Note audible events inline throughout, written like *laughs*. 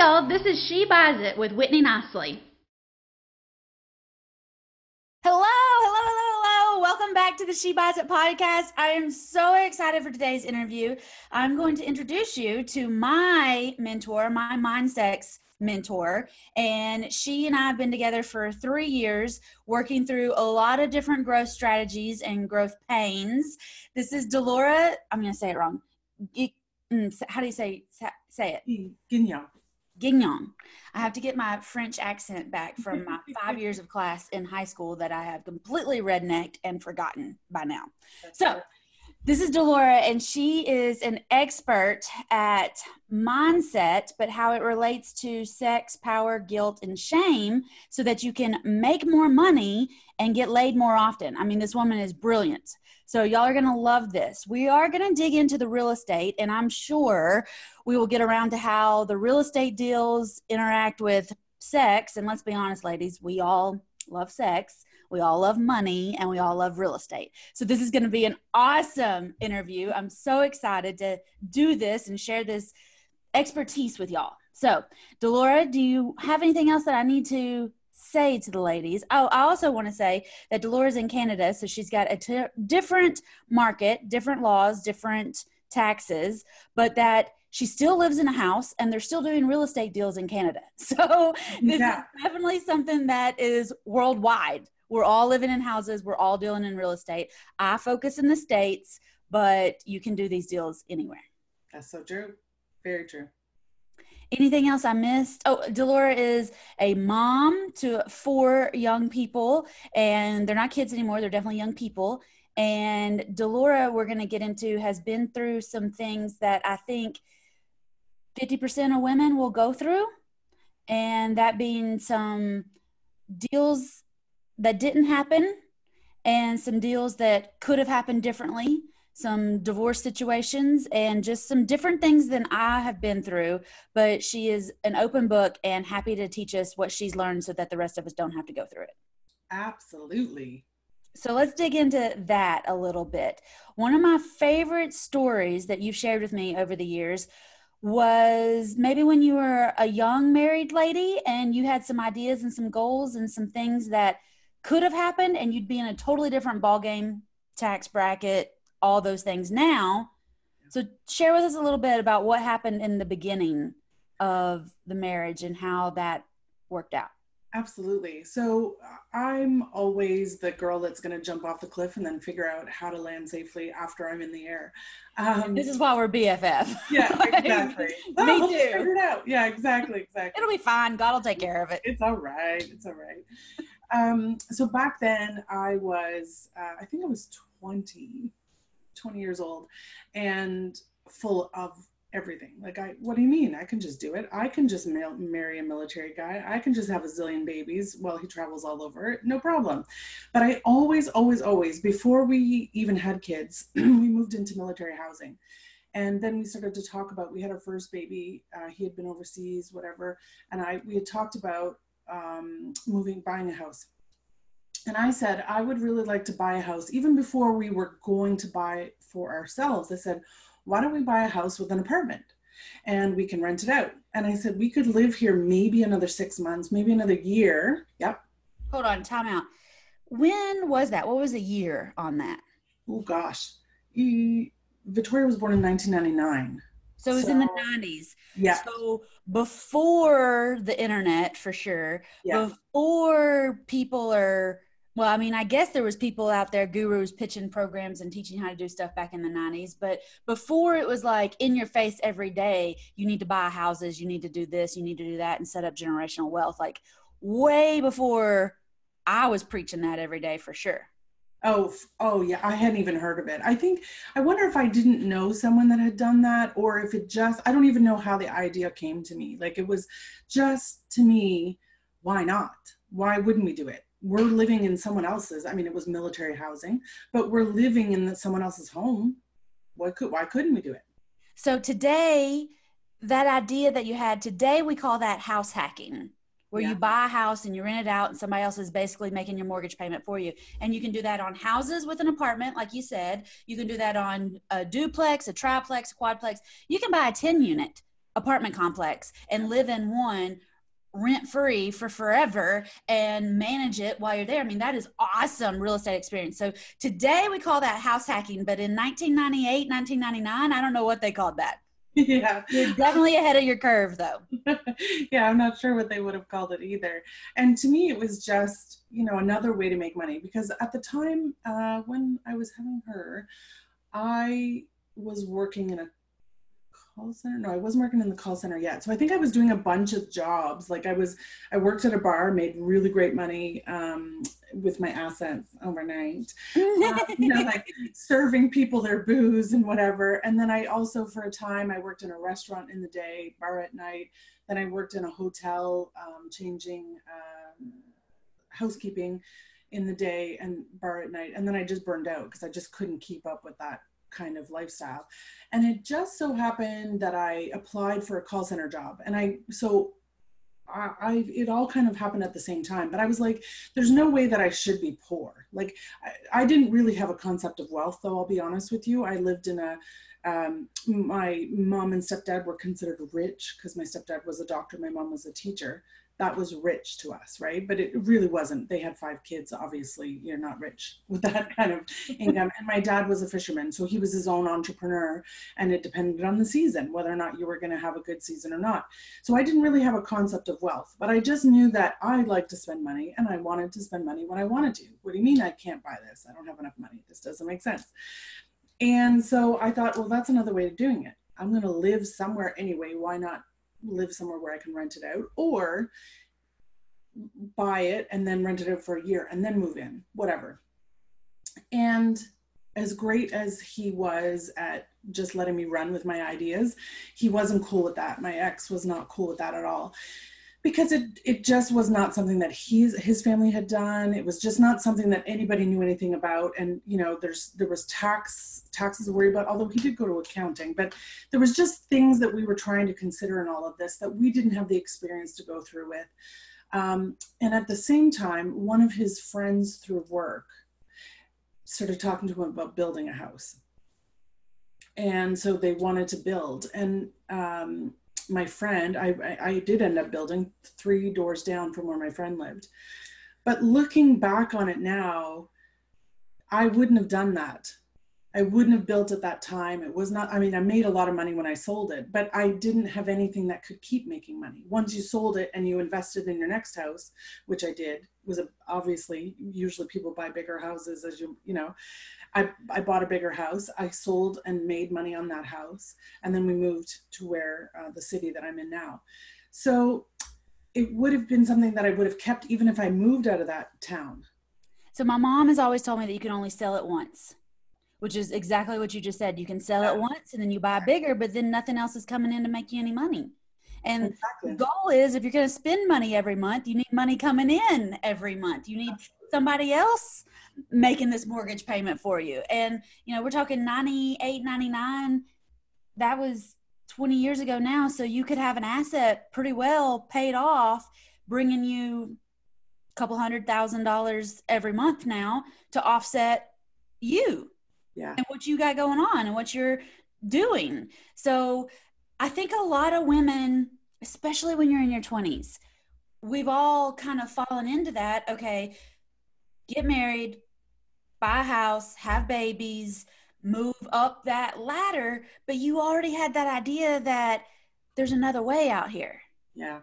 y'all. This is She Buys It with Whitney Nicely. Hello, hello, hello, hello. Welcome back to the She Buys It podcast. I am so excited for today's interview. I'm going to introduce you to my mentor, my Mindsex mentor. And she and I have been together for three years, working through a lot of different growth strategies and growth pains. This is Delora. I'm going to say it wrong. Mm, how do you say say it? Guignon. Guignon. I have to get my French accent back from my *laughs* five years of class in high school that I have completely rednecked and forgotten by now. So, this is Delora, and she is an expert at mindset, but how it relates to sex, power, guilt, and shame so that you can make more money and get laid more often. I mean, this woman is brilliant. So, y'all are going to love this. We are going to dig into the real estate, and I'm sure we will get around to how the real estate deals interact with sex. And let's be honest, ladies, we all love sex. We all love money and we all love real estate. So, this is going to be an awesome interview. I'm so excited to do this and share this expertise with y'all. So, Delora, do you have anything else that I need to say to the ladies. Oh, I also want to say that Delora's in Canada, so she's got a t- different market, different laws, different taxes, but that she still lives in a house and they're still doing real estate deals in Canada. *laughs* So this yeah. is definitely something that is worldwide. We're all living in houses, we're all dealing in real estate. I focus in the States, but you can do these deals anywhere. That's so true. Very true. Anything else I missed? Oh, Delora is a mom to four young people, and they're not kids anymore. They're definitely young people. And Delora, we're going to get into, has been through some things that I think 50% of women will go through. And that being some deals that didn't happen and some deals that could have happened differently some divorce situations and just some different things than I have been through. But she is an open book and happy to teach us what she's learned so that the rest of us don't have to go through it. Absolutely. So let's dig into that a little bit. One of my favorite stories that you've shared with me over the years was maybe when you were a young married lady and you had some ideas and some goals and some things that could have happened and you'd be in a totally different ball game tax bracket all those things now. So share with us a little bit about what happened in the beginning of the marriage and how that worked out. Absolutely. So I'm always the girl that's going to jump off the cliff and then figure out how to land safely after I'm in the air. Um, this is why we're BFF. Yeah, *laughs* exactly. *laughs* me too. Figure it out. Yeah, exactly, exactly. It'll be fine. God will take care of it. It's all right. It's all right. Um, so back then I was, uh, I think I was 20 20 years old and full of everything. Like, I, what do you mean? I can just do it. I can just ma- marry a military guy. I can just have a zillion babies while he travels all over. No problem. But I always, always, always, before we even had kids, *clears throat* we moved into military housing. And then we started to talk about, we had our first baby. Uh, he had been overseas, whatever. And I, we had talked about um, moving, buying a house and I said, I would really like to buy a house. Even before we were going to buy for ourselves, I said, why don't we buy a house with an apartment and we can rent it out? And I said, we could live here maybe another six months, maybe another year. Yep. Hold on, time out. When was that? What was the year on that? Oh, gosh. He, Victoria was born in 1999. So it was so, in the 90s. Yeah. So before the internet, for sure, yeah. before people are well, I mean, I guess there was people out there, gurus pitching programs and teaching how to do stuff back in the 90s, but before it was like in your face every day, you need to buy houses, you need to do this, you need to do that and set up generational wealth like way before I was preaching that every day for sure. Oh, oh yeah, I hadn't even heard of it. I think I wonder if I didn't know someone that had done that or if it just I don't even know how the idea came to me. Like it was just to me, why not? Why wouldn't we do it? We're living in someone else's i mean it was military housing but we're living in someone else's home. Why could why couldn't we do it? So today that idea that you had today we call that house hacking where yeah. you buy a house and you rent it out and somebody else is basically making your mortgage payment for you. And you can do that on houses with an apartment like you said. You can do that on a duplex a triplex a quadplex. You can buy a 10 unit apartment complex and live in one rent free for forever and manage it while you're there. I mean, that is awesome real estate experience. So today we call that house hacking, but in 1998, 1999, I don't know what they called that. *laughs* Yeah. You're definitely ahead of your curve though. *laughs* yeah, I'm not sure what they would have called it either. And to me, it was just, you know, another way to make money because at the time uh, when I was having her, I was working in a call center? No i wasn't working in the call center yet. So i think i was doing a bunch of jobs. Like i was i worked at a bar made really great money um, with my assets overnight. Uh, you know like serving people their booze and whatever. And then i also for a time i worked in a restaurant in the day bar at night. Then i worked in a hotel um, changing um, housekeeping in the day and bar at night. And then i just burned out because i just couldn't keep up with that kind of lifestyle. And it just so happened that I applied for a call center job. And I, so I, I, it all kind of happened at the same time but i was like there's no way that i should be poor like I, I didn't really have a concept of wealth though i'll be honest with you i lived in a um, my mom and stepdad were considered rich because my stepdad was a doctor my mom was a teacher that was rich to us, right? But it really wasn't. They had five kids. Obviously, you're not rich *laughs* with that kind of income. And my dad was a fisherman, so he was his own entrepreneur, and it depended on the season whether or not you were going to have a good season or not. So I didn't really have a concept of wealth, but I just knew that I like to spend money, and I wanted to spend money when I wanted to. What do you mean I can't buy this? I don't have enough money. This doesn't make sense. And so I thought, well, that's another way of doing it. I'm going to live somewhere anyway. Why not live somewhere where I can rent it out or buy it and then rent it out for a year and then move in, whatever. And as great as he was at just letting me run with my ideas, he wasn't cool with that. My ex was not cool with that at all because it it just was not something that he's his family had done. It was just not something that anybody knew anything about. And you know there's there was tax taxes to worry about although he did go to accounting. But there was just things that we were trying to consider in all of this that we didn't have the experience to go through with. Um, and at the same time one of his friends through work started talking to him about building a house. And so they wanted to build. And um, my friend, I, I, I did end up building three doors down from where my friend lived. But looking back on it now, I wouldn't have done that. I wouldn't have built at that time. It was not, I mean, I made a lot of money when I sold it, but I didn't have anything that could keep making money. Once you sold it and you invested in your next house, which I did, was a, obviously, usually people buy bigger houses as you, you know, I, I bought a bigger house. I sold and made money on that house. And then we moved to where uh, the city that I'm in now. So it would have been something that I would have kept even if I moved out of that town. So my mom has always told me that you can only sell it once, which is exactly what you just said. You can sell it once and then you buy bigger, but then nothing else is coming in to make you any money. And exactly. the goal is if you're going to spend money every month, you need money coming in every month. You need somebody else making this mortgage payment for you. And, you know, we're talking 98, 99. That was 20 years ago now. So you could have an asset pretty well paid off, bringing you a couple hundred thousand dollars every month now to offset you yeah. and what you got going on and what you're doing. So I think a lot of women, especially when you're in your 20s, we've all kind of fallen into that. Okay, get married, buy a house, have babies, move up that ladder, but you already had that idea that there's another way out here. Yeah.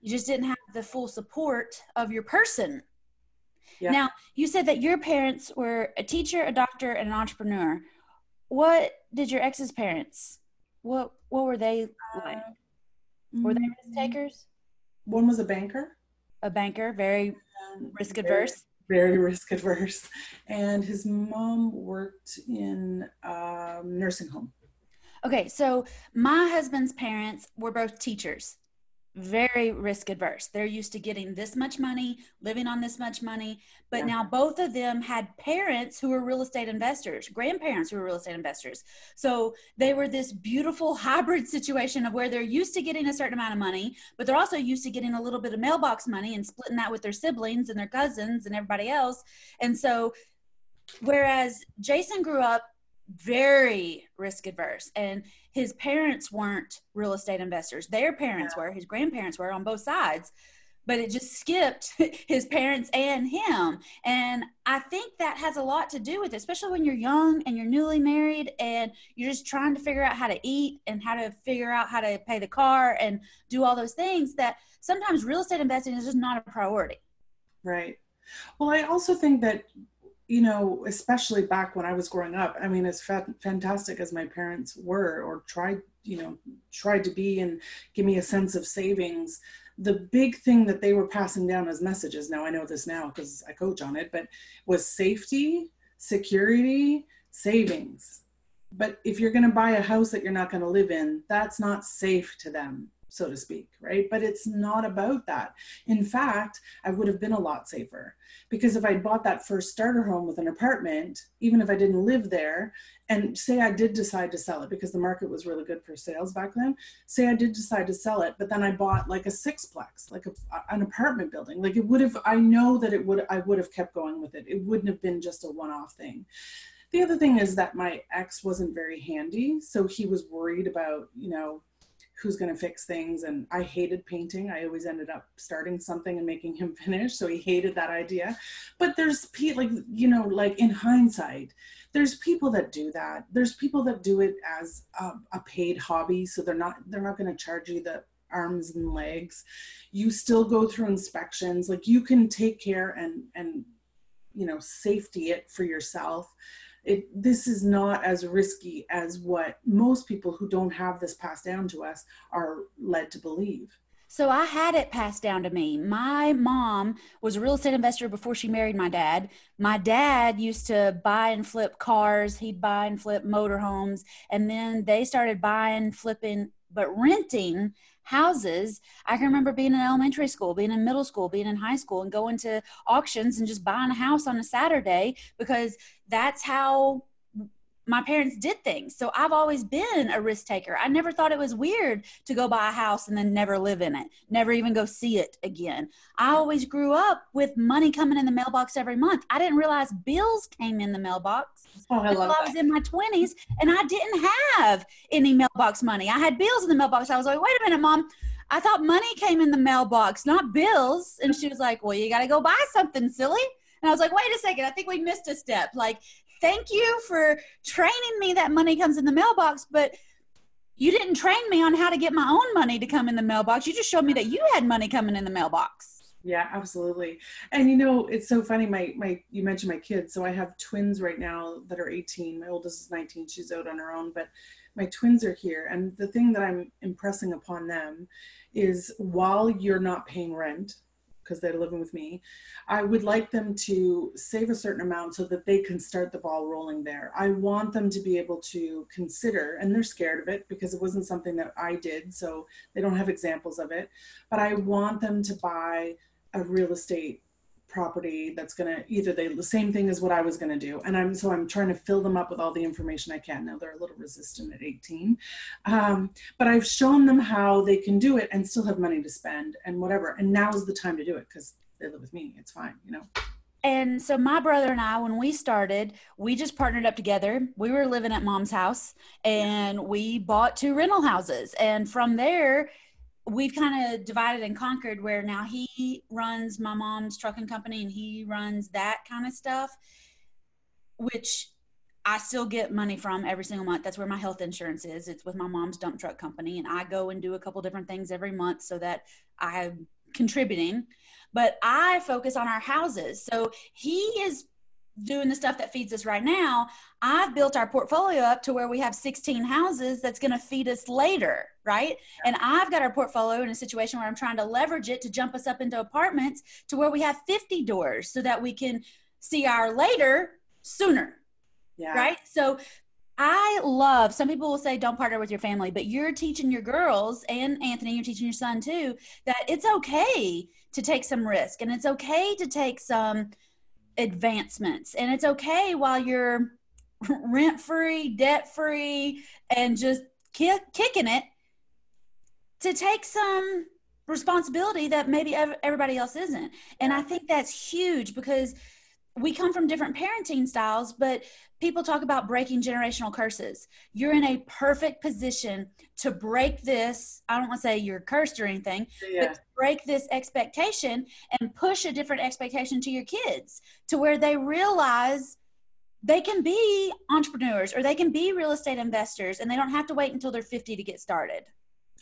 You just didn't have the full support of your person. Yeah. Now, you said that your parents were a teacher, a doctor, and an entrepreneur. What did your ex's parents? What what were they like? Uh, were they risk mm. takers? One was a banker. A banker, very risk adverse very risk adverse. And his mom worked in a nursing home. Okay, so my husband's parents were both teachers very risk adverse. They're used to getting this much money, living on this much money. But yeah. now both of them had parents who were real estate investors, grandparents who were real estate investors. So they were this beautiful hybrid situation of where they're used to getting a certain amount of money, but they're also used to getting a little bit of mailbox money and splitting that with their siblings and their cousins and everybody else. And so, whereas Jason grew up very risk adverse and his parents weren't real estate investors. Their parents yeah. were his grandparents were on both sides. But it just skipped *laughs* his parents and him. And i think that has a lot to do with it especially when you're young and you're newly married and you're just trying to figure out how to eat and how to figure out how to pay the car and do all those things that sometimes real estate investing is just not a priority. Right. Well i also think that you know, especially back when I was growing up, I mean, as fa- fantastic as my parents were or tried, you know, tried to be and give me a sense of savings, the big thing that they were passing down as messages, now I know this now because I coach on it, but was safety, security, savings. But if you're going to buy a house that you're not going to live in, that's not safe to them so to speak, right? But it's not about that. In fact, I would have been a lot safer because if I bought that first starter home with an apartment, even if I didn't live there, and say I did decide to sell it because the market was really good for sales back then, say I did decide to sell it, but then I bought like a sixplex, like a, an apartment building, like it would have, I know that it would, I would have kept going with it. It wouldn't have been just a one off thing. The other thing is that my ex wasn't very handy. So he was worried about, you know, who's going to fix things and i hated painting. I always ended up starting something and making him *laughs* finish so he hated that idea. But there's people like you know like in hindsight there's people that do that. There's people that do it as a, a paid hobby so they're not they're not going to charge you the arms and legs. You still go through inspections. Like you can take care and and you know safety it for yourself it this is not as risky as what most people who don't have this passed down to us are led to believe so I had it passed down to me. My mom was a real estate investor before she married my dad. My dad used to buy and flip cars. He'd buy and flip motorhomes. And then they started buying, flipping, but renting houses. I can remember being in elementary school, being in middle school, being in high school, and going to auctions and just buying a house on a Saturday because that's how my parents did things. So I've always been a risk taker. I never thought it was weird to go buy a house and then never live in it, never even go see it again. I always grew up with money coming in the mailbox every month. I didn't realize bills came in the mailbox oh, I until I was in my 20s and I didn't have any mailbox money. I had bills in the mailbox. I was like, wait a minute, mom. I thought money came in the mailbox, not bills. And she was like, well, you got to go buy something silly. And I was like, wait a second, I think we missed a step. Like, thank you for training me that money comes in the mailbox, but you didn't train me on how to get my own money to come in the mailbox. You just showed me that you had money coming in the mailbox. Yeah, absolutely. And you know, it's so funny. My my you mentioned my kids. So I have twins right now that are 18. My oldest is 19. She's out on her own, but my twins are here. And the thing that I'm impressing upon them is while you're not paying rent, because they're living with me, I would like them to save a certain amount so that they can start the ball rolling there. I want them to be able to consider, and they're scared of it because it wasn't something that I did, so they don't have examples of it, but I want them to buy a real estate property that's going to either they the same thing as what I was going to do. And I'm so I'm trying to fill them up with all the information I can. Now they're a little resistant at 18 um, but I've shown them how they can do it and still have money to spend and whatever. And now is the time to do it because they live with me. It's fine you know? And so my brother and I, when we started, we just partnered up together. We were living at mom's house and we bought two rental houses. And from there, we've kind of divided and conquered where now he runs my mom's trucking company and he runs that kind of stuff which I still get money from every single month. That's where my health insurance is. It's with my mom's dump truck company. And I go and do a couple different things every month so that I'm contributing. But I focus on our houses. So he is doing the stuff that feeds us right now, I've built our portfolio up to where we have 16 houses that's going to feed us later, right? And I've got our portfolio in a situation where I'm trying to leverage it to jump us up into apartments to where we have 50 doors so that we can see our later sooner. Yeah. Right? So I love some people will say don't partner with your family, but you're teaching your girls and Anthony, you're teaching your son too, that it's okay to take some risk and it's okay to take some advancements. And it's okay while you're *laughs* rent free, debt free, and just kick, kicking it to take some responsibility that maybe everybody else isn't. And I think that's huge because we come from different parenting styles, but people talk about breaking generational curses. You're in a perfect position to break this. I don't want to say you're cursed or anything, Yeah. but break this expectation and push a different expectation to your kids to where they realize they can be entrepreneurs or they can be real estate investors and they don't have to wait until they're 50 to get started.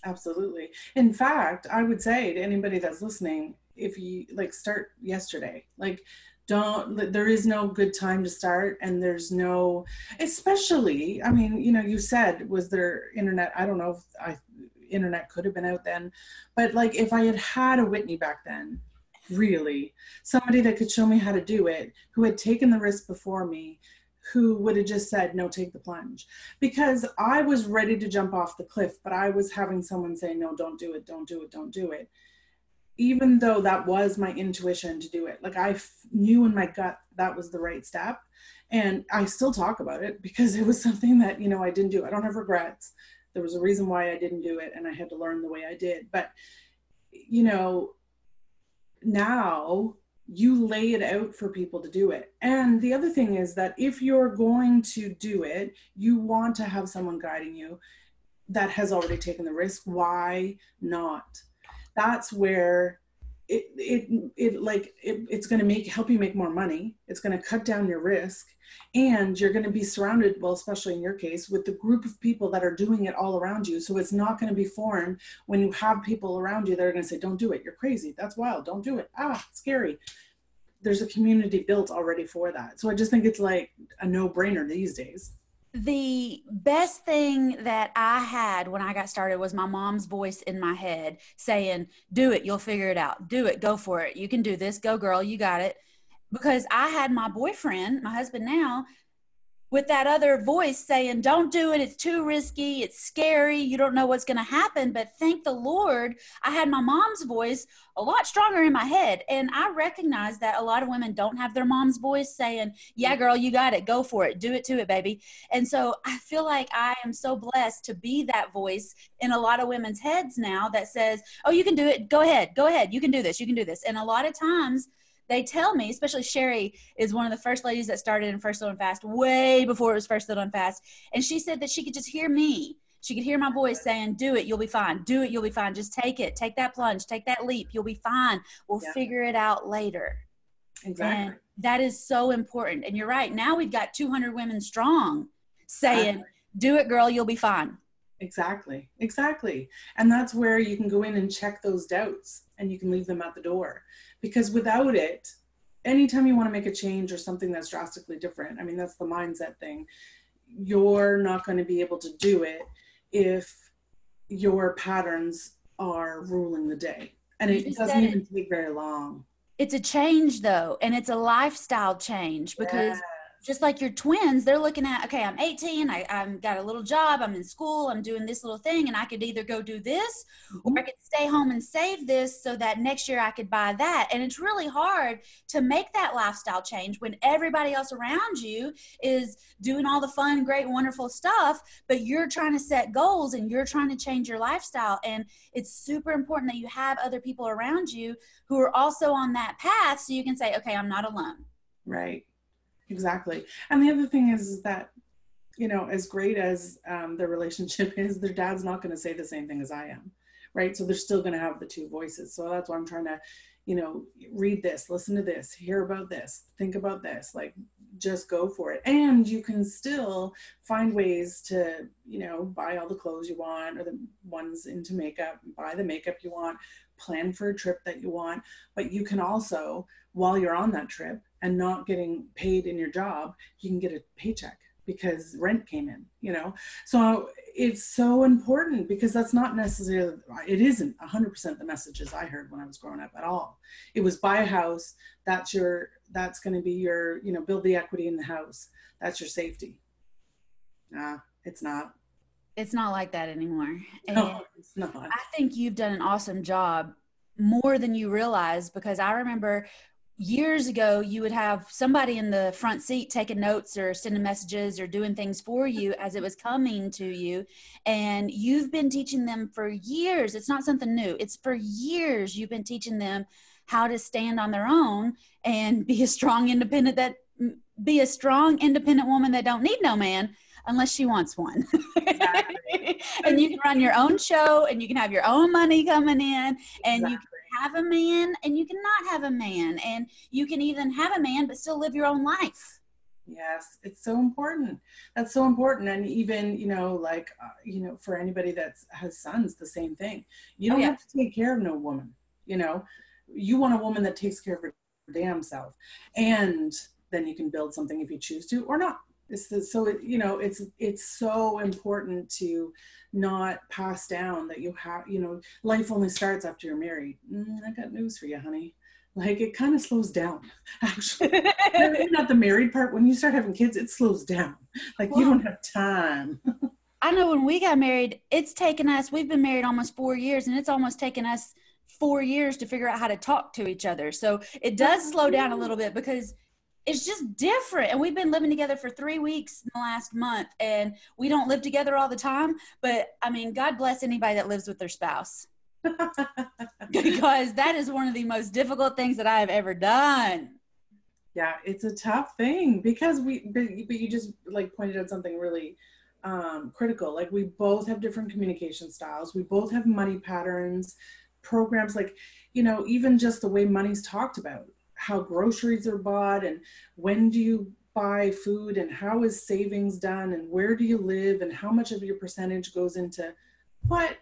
Absolutely. In fact, I would say to anybody that's listening, if you like start yesterday, like don't there is no good time to start and there's no especially i mean you know you said was there internet? I don't know if i internet could have been out then but like if i had had a whitney back then really somebody that could show me how to do it who had taken the risk before me who would have just said no take the plunge. Because i was ready to jump off the cliff but i was having someone say no don't do it don't do it don't do it even though that was my intuition to do it like I f- knew in my gut that was the right step and i still talk about it because it was something that you know i didn't do. I don't have regrets. There was a reason why i didn't do it and i had to learn the way i did. But you know now you lay it out for people to do it. And the other thing is that if you're going to do it you want to have someone guiding you that has already taken the risk. Why not that's where it it, it like it, it's going to make help you make more money. It's going to cut down your risk. And you're going to be surrounded well especially in your case with the group of people that are doing it all around you. So it's not going to be foreign when you have people around you that are going to say don't do it. You're crazy. That's wild. Don't do it. Ah scary. There's a community built already for that. So i just think it's like a no-brainer these days the best thing that I had when I got started was my mom's voice in my head saying, Do it, you'll figure it out. Do it, go for it. You can do this. Go, girl, you got it. Because I had my boyfriend, my husband now, with that other voice saying, Don't do it. It's too risky. It's scary. You don't know what's going to happen. But thank the Lord, I had my mom's voice a lot stronger in my head. And I recognize that a lot of women don't have their mom's voice saying, Yeah, girl, you got it. Go for it. Do it to it, baby. And so I feel like I am so blessed to be that voice in a lot of women's heads now that says, Oh, you can do it. Go ahead. Go ahead. You can do this. You can do this. And a lot of times, they tell me, especially Sherry is one of the first ladies that started in First Little and Fast way before it was First Little and Fast. And she said that she could just hear me. She could hear my voice saying, Do it, you'll be fine. Do it, you'll be fine. Just take it. Take that plunge. Take that leap. You'll be fine. We'll Yeah. figure it out later. exactly And that is so important. And you're right. Now we've got 200 women strong saying, Do it, girl, you'll be fine. Exactly, exactly. And that's where you can go in and check those doubts and you can leave them at the door. Because without it, anytime you want to make a change or something that's drastically different, I mean, that's the mindset thing, you're not going to be able to do it if your patterns are ruling the day. And You it doesn't even take very long. It's a change, though, and it's a lifestyle change because. Just like your twins, they're looking at, okay, I'm 18, I, I've got a little job, I'm in school, I'm doing this little thing, and I could either go do this or I mm-hmm. could stay home and save this so that next year I could buy that. And it's really hard to make that lifestyle change when everybody else around you is doing all the fun, great, wonderful stuff, but you're trying to set goals and you're trying to change your lifestyle. And it's super important that you have other people around you who are also on that path so you can say, okay, I'm not alone. Right. Exactly. And the other thing is, that, you know, as great as um, their relationship *laughs* is, their dad's not going to say the same thing as I am. Right. So they're still going to have the two voices. So that's why I'm trying to, you know, read this, listen to this, hear about this, think about this, like just go for it. And you can still find ways to, you know, buy all the clothes you want or the ones into makeup, buy the makeup you want, plan for a trip that you want. But you can also, while you're on that trip, and not getting paid in your job, you can get a paycheck because rent came in, you know? So it's so important because that's not necessarily, it isn't 100% the messages I heard when I was growing up at all. It was buy a house, that's your, that's going to be your, you know, build the equity in the house, that's your safety. Nah, it's not. It's not like that anymore. And No, it's not. I think you've done an awesome job more than you realize because I remember years ago you would have somebody in the front seat taking notes or sending messages or doing things for you as it was coming to you. And you've been teaching them for years. It's not something new. It's for years you've been teaching them how to stand on their own and be a strong independent that be a strong independent woman that don't need no man unless she wants one. Exactly. and you can run your own show and you can have your own money coming in and exactly. you can have a man and you cannot have a man and you can even have a man but still live your own life. Yes, it's so important. That's so important. And even, you know, like, uh, you know, for anybody that has sons, the same thing. You don't oh, yeah. have to take care of no woman, you know, you want a woman that takes care of her damn self. And then you can build something if you choose to or not. The, so it, you know it's it's so important to not pass down that you have you know life only starts after you're married. Mm, I got news for you, honey. Like it kind of slows down. *laughs* Actually, *laughs* not the married part. When you start having kids, it slows down. Like well, you don't have time. I know when we got married, it's taken us. We've been married almost four years, and it's almost taken us four years to figure out how to talk to each other. So it does slow down a little bit because it's just different. And we've been living together for three weeks in the last month, and we don't live together all the time. But I mean, God bless anybody that lives with their spouse. *laughs* because that is one of the most difficult things that I have ever done. Yeah, it's a tough thing because we, but, but you just like pointed out something really um, critical. Like we both have different communication styles. We both have money patterns, programs. Like, you know, even just the way money's talked about how groceries are bought and when do you buy food and how is savings done and where do you live and how much of your percentage goes into what?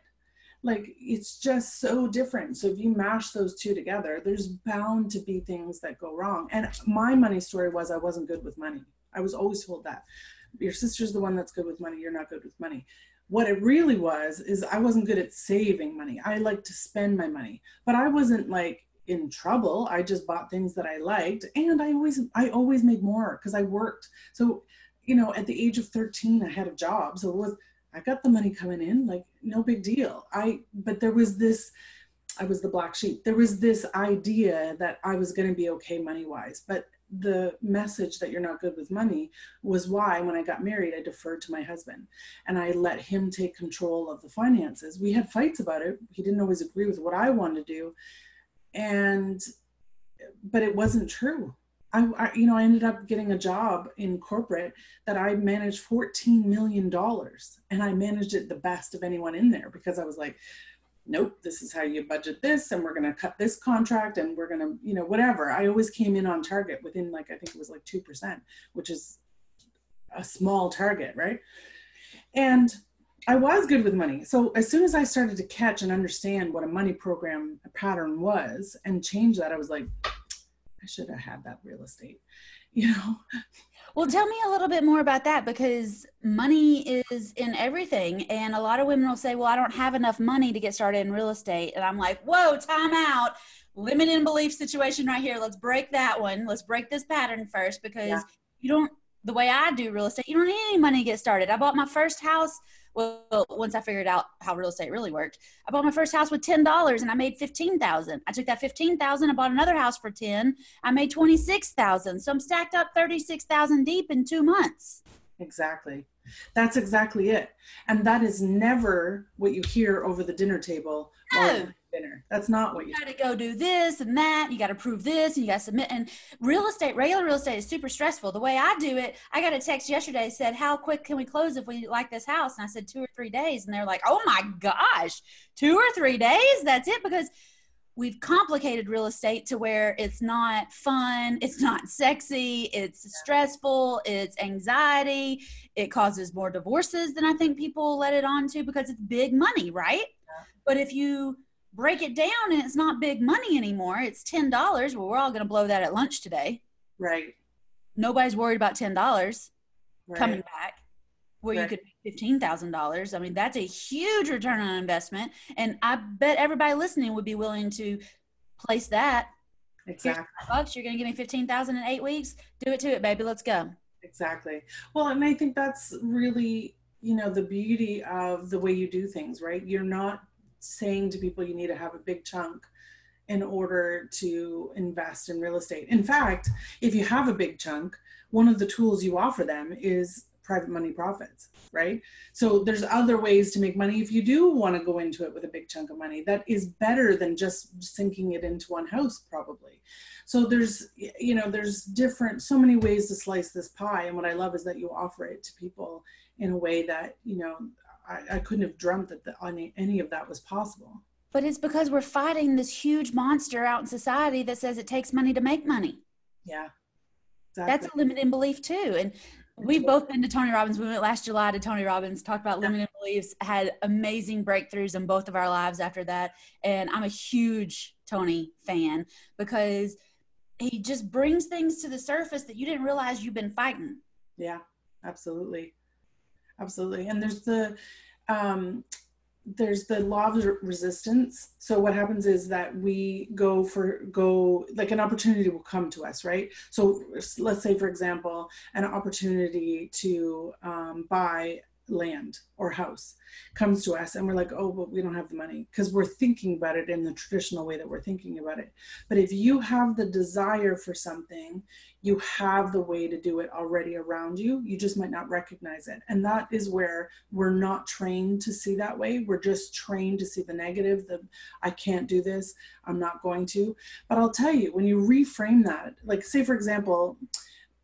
Like it's just so different. So if you mash those two together there's bound to be things that go wrong. And my money story was i wasn't good with money. I was always told that. Your sister's the one that's good with money you're not good with money. What it really was is i wasn't good at saving money. I like to spend my money. But i wasn't like in trouble. I just bought things that I liked and I always I always made more because I worked. So, you know, at the age of 13 I had a job. So it was I got the money coming in, like no big deal. I but there was this I was the black sheep. There was this idea that I was going to be okay money wise, but the message that you're not good with money was why when I got married I deferred to my husband and I let him take control of the finances. We had fights about it. He didn't always agree with what I wanted to do and but it wasn't true. I, I, you know i ended up getting a job in corporate that i managed 14 million dollars and i managed it the best of anyone in there because i was like nope this is how you budget this and we're going to cut this contract and we're going to you know whatever. I always came in on target within like i think it was like 2% which is a small target right? And I was good with money. So as soon as I started to catch and understand what a money program pattern was and change that, I was like, I should have had that real estate, *laughs* you know? Well, tell me a little bit more about that because money is in everything. And a lot of women will say, Well, I don't have enough money to get started in real estate. And I'm like, Whoa, time out. Limited belief situation right here. Let's break that one. Let's break this pattern first because yeah. you don't, the way I do real estate, you don't need any money to get started. I bought my first house well, once I figured out how real estate really worked, I bought my first house with ten dollars and I made fifteen thousand. I took that fifteen thousand, I bought another house for ten. I made twenty six thousand. So I'm stacked up thirty six thousand deep in two months. Exactly. That's exactly it. And that is never what you hear over the dinner table. No dinner. That's not what you, you got to go do this and that. You got to prove this and you got to submit. And real estate, regular real estate is super stressful. The way I do it, I got a text yesterday said, How quick can we close if we like this house? And I said, Two or three days. And they're like, Oh my gosh, two or three days? That's it. Because we've complicated real estate to where it's not fun, it's not sexy, it's stressful, it's anxiety, it causes more divorces than I think people let it on to because it's big money, right? Yeah. But if you break it down and it's not big money anymore. It's ten dollars. Well, we're all going to blow that at lunch today. Right. Nobody's worried about ten dollars right. coming back. Where right. you could make fifteen thousand dollars. I mean, that's a huge return on investment, and I bet everybody listening would be willing to place that. Exactly. Bucks, you're going to give me fifteen thousand in eight weeks. Do it to it, baby. Let's go. Exactly. Well, and I think that's really you know the beauty of the way you do things, right? You're not saying to people you need to have a big chunk in order to invest in real estate. In fact, if you have a big chunk, one of the tools you offer them is private money profits, right? So there's other ways to make money if you do want to go into it with a big chunk of money. That is better than just sinking it into one house, probably. So there's, you know, there's different, so many ways to slice this pie. And what I love is that you offer it to people in a way that, you know, I, I couldn't have dreamt that the, any, any of that was possible. But it's because we're fighting this huge monster out in society that says it takes money to make money. Yeah. Exactly. That's a limiting belief too. And we've both been to Tony Robbins. We went last July to Tony Robbins, talked about limiting beliefs, had amazing breakthroughs in both of our lives after that. And I'm a huge Tony fan because he just brings things to the surface that you didn't realize you've been fighting. Yeah, absolutely. Absolutely. And there's the um there's the law of resistance so what happens is that we go for go like an opportunity will come to us right so let's say for example an opportunity to um, buy land or house comes to us and we're like oh but we don't have the money because we're thinking about it in the traditional way that we're thinking about it. But if you have the desire for something you have the way to do it already around you you just might not recognize it. And that is where we're not trained to see that way. We're just trained to see the negative the i can't do this i'm not going to. But i'll tell you when you reframe that like say for example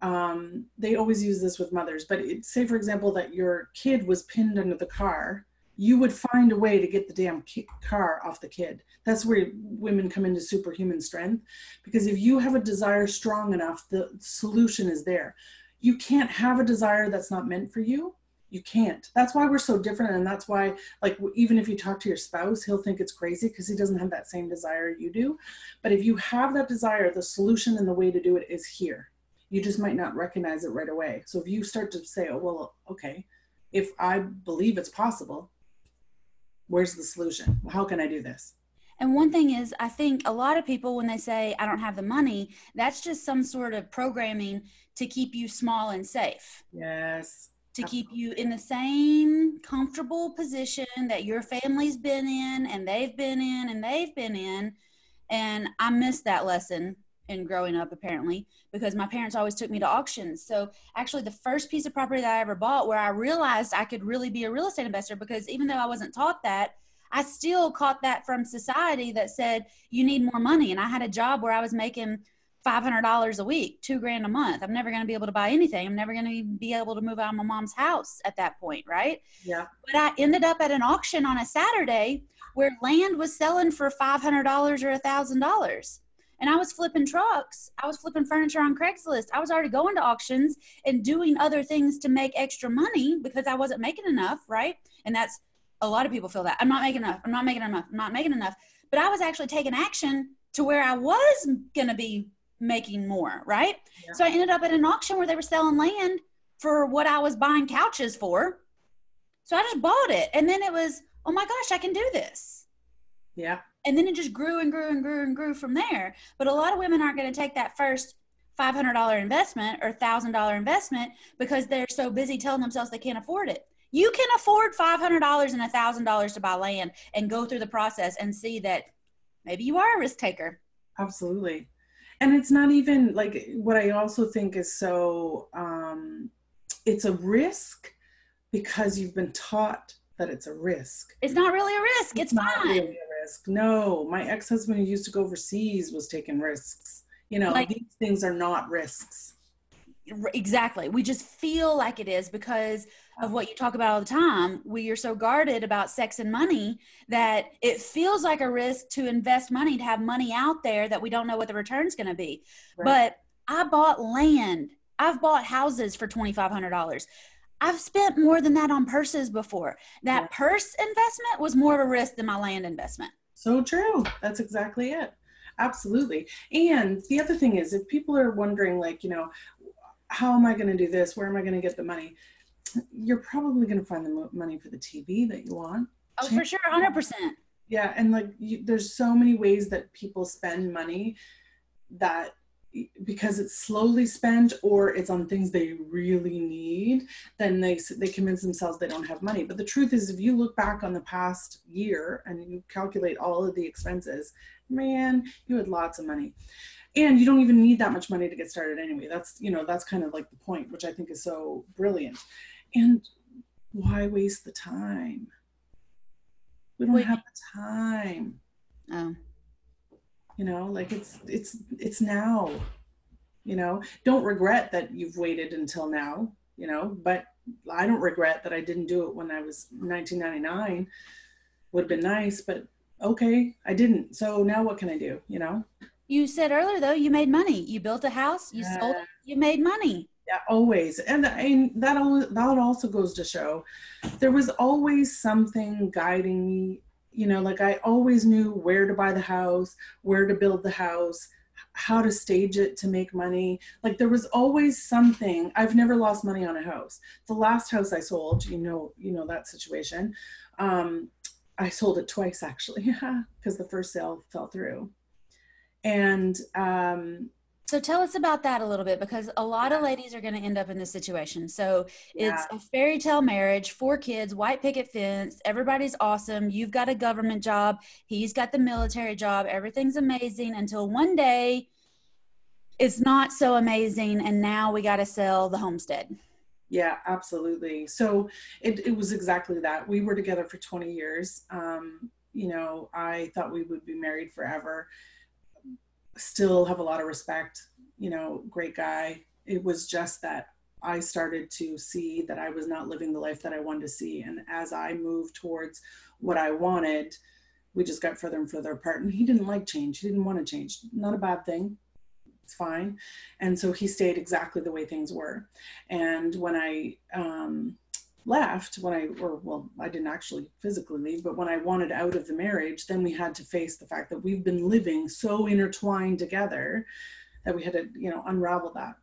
um, they always use this with mothers, but it, say, for example, that your kid was pinned under the car, you would find a way to get the damn ki- car off the kid. That's where women come into superhuman strength. Because if you have a desire strong enough, the solution is there. You can't have a desire that's not meant for you. You can't. That's why we're so different. And that's why, like, even if you talk to your spouse, he'll think it's crazy because he doesn't have that same desire you do. But if you have that desire, the solution and the way to do it is here you just might not recognize it right away. So if you start to say, oh, well, okay, if I believe it's possible, where's the solution? How can I do this? And one thing is, I think a lot of people, when they say, I don't have the money, that's just some sort of programming to keep you small and safe. Yes. To keep you in the same comfortable position that your family's been in and they've been in and they've been in. And I missed that lesson in growing up apparently because my parents always took me to auctions. So actually the first piece of property that i ever bought where i realized i could really be a real estate investor because even though i wasn't taught that i still caught that from society that said you need more money. And i had a job where i was making $500 a week two grand a month. I'm never going to be able to buy anything. I'm never going to be able to move out of my mom's house at that point right? Yeah. But i ended up at an auction on a saturday where land was selling for $500 or $1000 and I was flipping trucks. I was flipping furniture on Craigslist. I was already going to auctions and doing other things to make extra money because I wasn't making enough, right? And that's a lot of people feel that. I'm not making enough. I'm not making enough. I'm not making enough. But I was actually taking action to where I was going to be making more, right? Yeah. So I ended up at an auction where they were selling land for what I was buying couches for. So I just bought it. And then it was, oh my gosh, I can do this. Yeah and then it just grew and grew and grew and grew from there. But a lot of women aren't going to take that first $500 investment or $1,000 investment because they're so busy telling themselves they can't afford it. You can afford $500 and $1,000 to buy land and go through the process and see that maybe you are a risk taker. Absolutely. And it's not even like what I also think is so, um, it's a risk because you've been taught that it's a risk. It's not really a risk. It's, it's fine. Really risk. No, my ex husband who used to go overseas was taking risks. You know, like, these things are not risks. Exactly. We just feel like it is because of what you talk about all the time. We are so guarded about sex and money that it feels like a risk to invest money, to have money out there that we don't know what the return's going to be. Right. But I bought land. I've bought houses for $2,500. I've spent more than that on purses before. That yeah. purse investment was more of a risk than my land investment. So true. That's exactly it. Absolutely. And the other thing is, if people are wondering, like, you know, how am I going to do this? Where am I going to get the money? You're probably going to find the money for the TV that you want. Oh, for sure. 100%. Yeah. And like, you, there's so many ways that people spend money that because it's slowly spent or it's on things they really need then they they convince themselves they don't have money but the truth is if you look back on the past year and you calculate all of the expenses man you had lots of money and you don't even need that much money to get started anyway that's you know that's kind of like the point which i think is so brilliant and why waste the time? We don't Wait. have the time. Oh, You know, like it's it's it's now. You know, don't regret that you've waited until now, you know, but I don't regret that I didn't do it when I was 1999. Would have been nice, but okay, I didn't. So now what can I do, you know? you said earlier though you made money. You built a house. You sold it. You made money. Yeah, always. And, and that al- that also goes to show there was always something guiding me. You know, like I always knew where to buy the house, where to build the house, how to stage it to make money. Like there was always something. I've never lost money on a house. The last house I sold, you know, you know that situation. Um, I sold it twice actually, *laughs* because the first sale fell through. And um, So tell us about that a little bit because a lot of ladies are going to end up in this situation. So it's a fairy tale marriage, four kids, white picket fence, everybody's awesome. You've got a government job, he's got the military job, everything's amazing until one day it's not so amazing and now we got to sell the homestead. Yeah, absolutely. So it, it was exactly that. We were together for 20 years. Um, you know, I thought we would be married forever. Still have a lot of respect, you know, great guy. It was just that I started to see that I was not living the life that I wanted to see. And as I moved towards what I wanted, we just got further and further apart. And he didn't like change. He didn't want to change. Not a bad thing. It's fine. And so he stayed exactly the way things were. And when I um, left, when I, or well, I didn't actually physically leave, but when I wanted out of the marriage, then we had to face the fact that we've been living so intertwined together that we had to, you know, unravel that.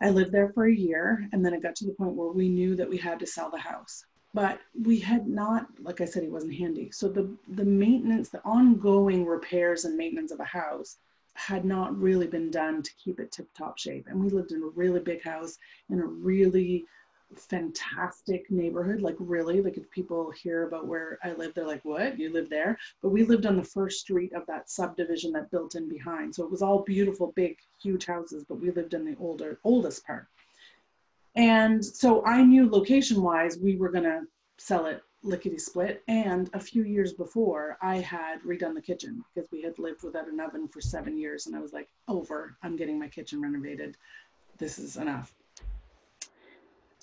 I lived there for a year, and then it got to the point where we knew that we had to sell the house. But we had not, like I said, he wasn't handy. So the the maintenance, the ongoing repairs and maintenance of a house had not really been done to keep it tip top shape. And we lived in a really big house in a really fantastic neighborhood. Like, really, like if people hear about where I live, they're like, what? You live there? But we lived on the first street of that subdivision that built in behind. So it was all beautiful, big, huge houses, but we lived in the older, oldest part. And so I knew location wise, we were going to sell it lickety split. And a few years before, I had redone the kitchen because we had lived without an oven for seven years. And I was like, over, I'm getting my kitchen renovated. This is enough.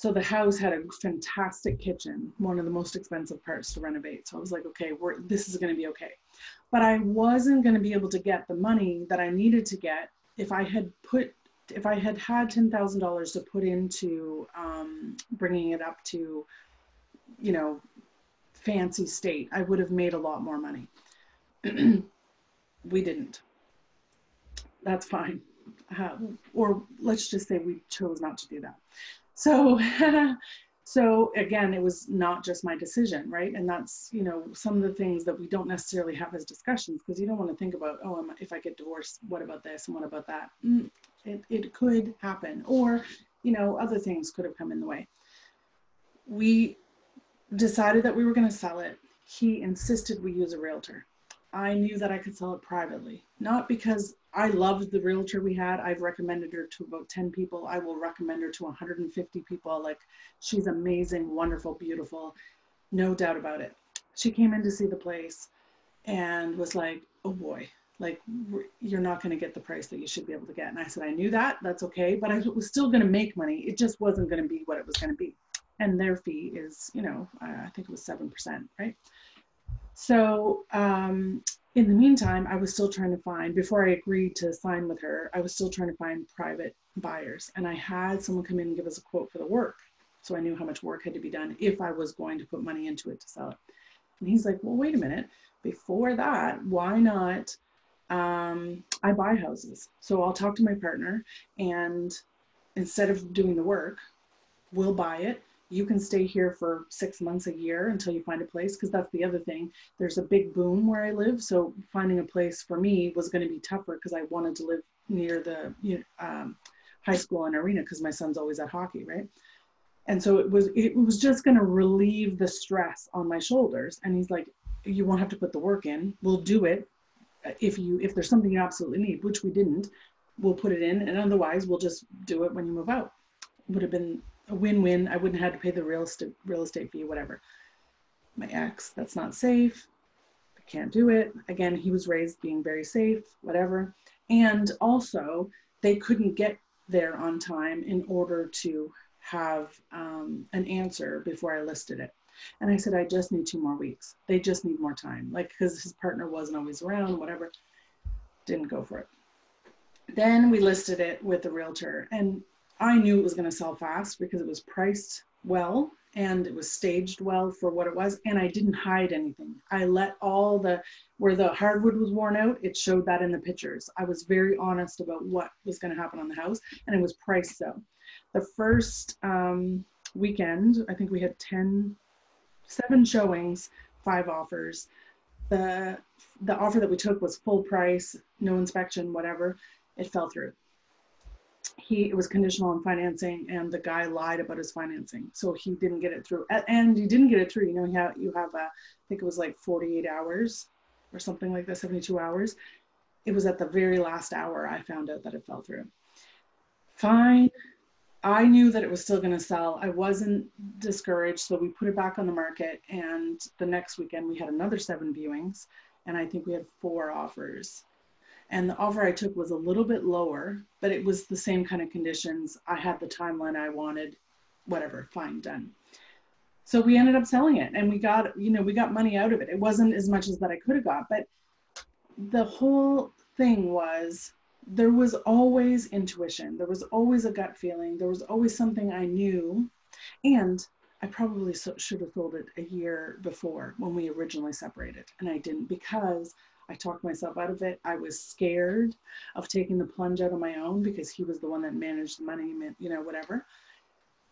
So the house had a fantastic kitchen, one of the most expensive parts to renovate. So I was like, okay, we're, this is going to be okay. But I wasn't going to be able to get the money that I needed to get if I had put, if I had had $10,000 to put into um, bringing it up to, you know, fancy state, I would have made a lot more money. *clears throat* we didn't. That's fine. Uh, or let's just say we chose not to do that. So, *laughs* so again, it was not just my decision, right? And that's, you know, some of the things that we don't necessarily have as discussions because you don't want to think about, oh, if I get divorced, what about this and what about that? Mm, it, it could happen. Or, you know, other things could have come in the way. We decided that we were going to sell it. He insisted we use a realtor. I knew that I could sell it privately, not because I loved the realtor we had. I've recommended her to about 10 people. I will recommend her to 150 people. Like, she's amazing, wonderful, beautiful, no doubt about it. She came in to see the place and was like, oh boy, like, you're not going to get the price that you should be able to get. And I said, I knew that. That's okay. But I was still going to make money. It just wasn't going to be what it was going to be. And their fee is, you know, I I think it was 7%, right? So, um, in the meantime, I was still trying to find, before I agreed to sign with her, I was still trying to find private buyers. And I had someone come in and give us a quote for the work. So I knew how much work had to be done if I was going to put money into it to sell it. And he's like, well, wait a minute. Before that, why not? Um, I buy houses. So I'll talk to my partner and instead of doing the work, we'll buy it you can stay here for six months a year until you find a place because that's the other thing. There's a big boom where i live so finding a place for me was going to be tougher because i wanted to live near the you know, um, high school and arena because my son's always at hockey right? And so it was it was just going to relieve the stress on my shoulders and he's like you won't have to put the work in. We'll do it if you if there's something you absolutely need which we didn't. We'll put it in and otherwise we'll just do it when you move out. Would have been a win-win. I wouldn't have to pay the real estate real estate fee, whatever. My ex, that's not safe. I can't do it. Again, he was raised being very safe, whatever. And also, they couldn't get there on time in order to have um, an answer before I listed it. And I said, I just need two more weeks. They just need more time. Like, because his partner wasn't always around, whatever. Didn't go for it. Then we listed it with the realtor. And I knew it was going to sell fast because it was priced well and it was staged well for what it was. And I didn't hide anything. I let all the, where the hardwood was worn out, it showed that in the pictures. I was very honest about what was going to happen on the house and it was priced so. The first um, weekend, I think we had 10 seven showings, five offers. The the offer that we took was full price, no inspection, whatever. It fell through. He it was conditional on financing, and the guy lied about his financing, so he didn't get it through. And he didn't get it through. You know, you have you have a, I think it was like 48 hours or something like that, 72 hours. It was at the very last hour I found out that it fell through. Fine, I knew that it was still going to sell. I wasn't discouraged, so we put it back on the market. And the next weekend, we had another seven viewings, and I think we had four offers. And the offer I took was a little bit lower, but it was the same kind of conditions. I had the timeline I wanted, whatever, fine, done. So we ended up selling it, and we got, you know, we got money out of it. It wasn't as much as that I could have got, but the whole thing was there was always intuition. There was always a gut feeling. There was always something I knew. And I probably should have sold it a year before when we originally separated. And I didn't because I talked myself out of it. I was scared of taking the plunge out on my own because he was the one that managed the money, you know, whatever.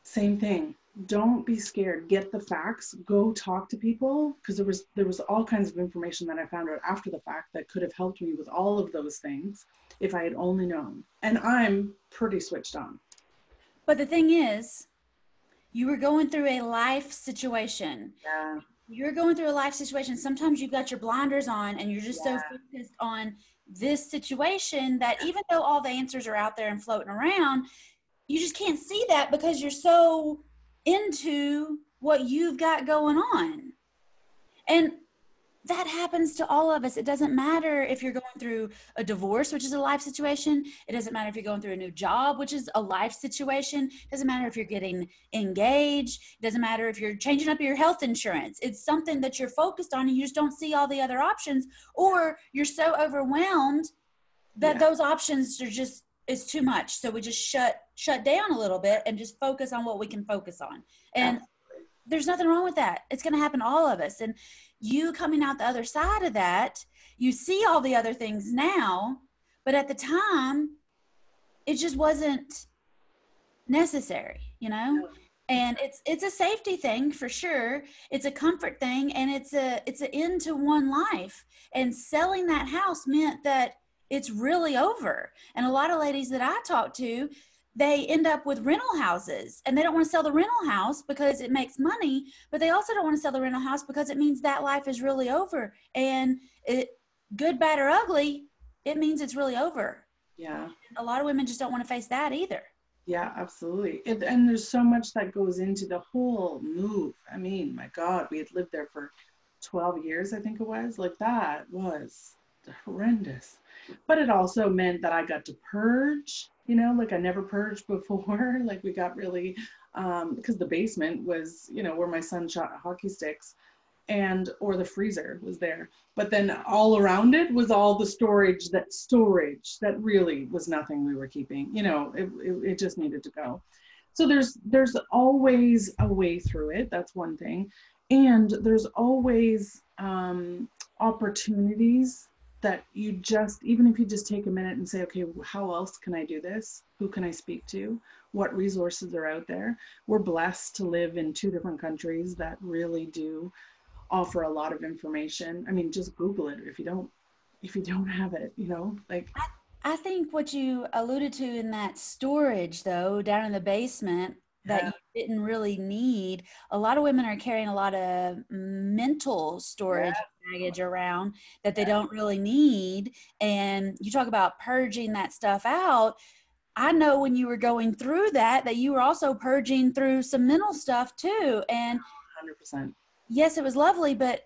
Same thing. Don't be scared. Get the facts. Go talk to people because there was there was all kinds of information that i found out after the fact that could have helped me with all of those things if i had only known. And i'm pretty switched on. But the thing is you were going through a life situation. Yeah you're going through a life situation sometimes you've got your blinders on and you're just yeah. so focused on this situation that even though all the answers are out there and floating around you just can't see that because you're so into what you've got going on. And that happens to all of us. It doesn't matter if you're going through a divorce, which is a life situation. It doesn't matter if you're going through a new job, which is a life situation. It doesn't matter if you're getting engaged. It doesn't matter if you're changing up your health insurance. It's something that you're focused on and you just don't see all the other options, or you're so overwhelmed that yeah. those options are just is too much. So we just shut shut down a little bit and just focus on what we can focus on. And Absolutely. there's nothing wrong with that. It's going to happen to all of us. And you coming out the other side of that, you see all the other things now, but at the time, it just wasn't necessary, you know? and it's it's a safety thing for sure it's a comfort thing and it's a it's an end to one life and selling that house meant that it's really over. And a lot of ladies that I talk to, they end up with rental houses and they don't want to sell the rental house because it makes money, but they also don't want to sell the rental house because it means that life is really over. And it good, bad, or ugly, it means it's really over. Yeah. A lot of women just don't want to face that either. Yeah, absolutely. It, and there's so much that goes into the whole move. I mean, my God, we had lived there for 12 years, I think it was. Like that was horrendous but it also meant that I got to purge, you know, like I never purged before. *laughs* like we got really, um, because the basement was, you know, where my son shot hockey sticks and, or the freezer was there. But then all around it was all the storage, that storage that really was nothing we were keeping, you know, it, it, it just needed to go. So there's, there's always a way through it. That's one thing. And there's always um, opportunities that you just even if you just take a minute and say okay how else can i do this who can i speak to what resources are out there we're blessed to live in two different countries that really do offer a lot of information i mean just google it if you don't if you don't have it you know like I, I think what you alluded to in that storage though down in the basement that yeah. you didn't really need. A lot of women are carrying a lot of mental storage yeah. Baggage around that they don't really need. And you talk about purging that stuff out. I know when you were going through that, that you were also purging through some mental stuff too. And 100%. yes, it was lovely, but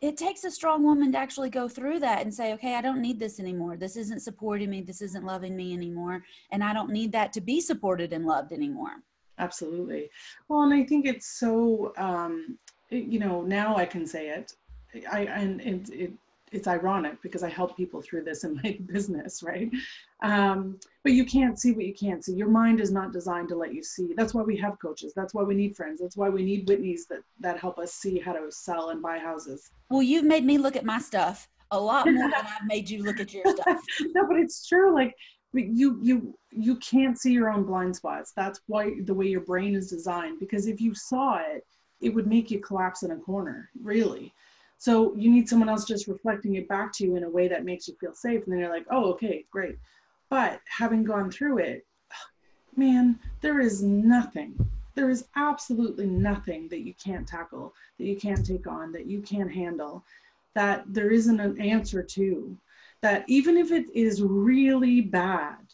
it takes a strong woman to actually go through that and say, okay, I don't need this anymore. This isn't supporting me. This isn't loving me anymore. And I don't need that to be supported and loved anymore. Absolutely. Well, and I think it's so, um, you know, now I can say it. I, and it, it it's ironic because I help people through this in my *laughs* business, right? Um, but you can't see what you can't see. Your mind is not designed to let you see. That's why we have coaches. That's why we need friends. That's why we need Whitneys that that help us see how to sell and buy houses. Well, you've made me look at my stuff a lot more than I've made you look at your *laughs* stuff. no, but it's true. Like you you you can't see your own blind spots. That's why the way your brain is designed. Because if you saw it, it would make you collapse in a corner. Really so you need someone else just reflecting it back to you in a way that makes you feel safe. And then you're like, oh, okay, great. But having gone through it, *sighs* man, there is nothing, there is absolutely nothing that you can't tackle, that you can't take on, that you can't handle, that there isn't an answer to. That even if it is really bad,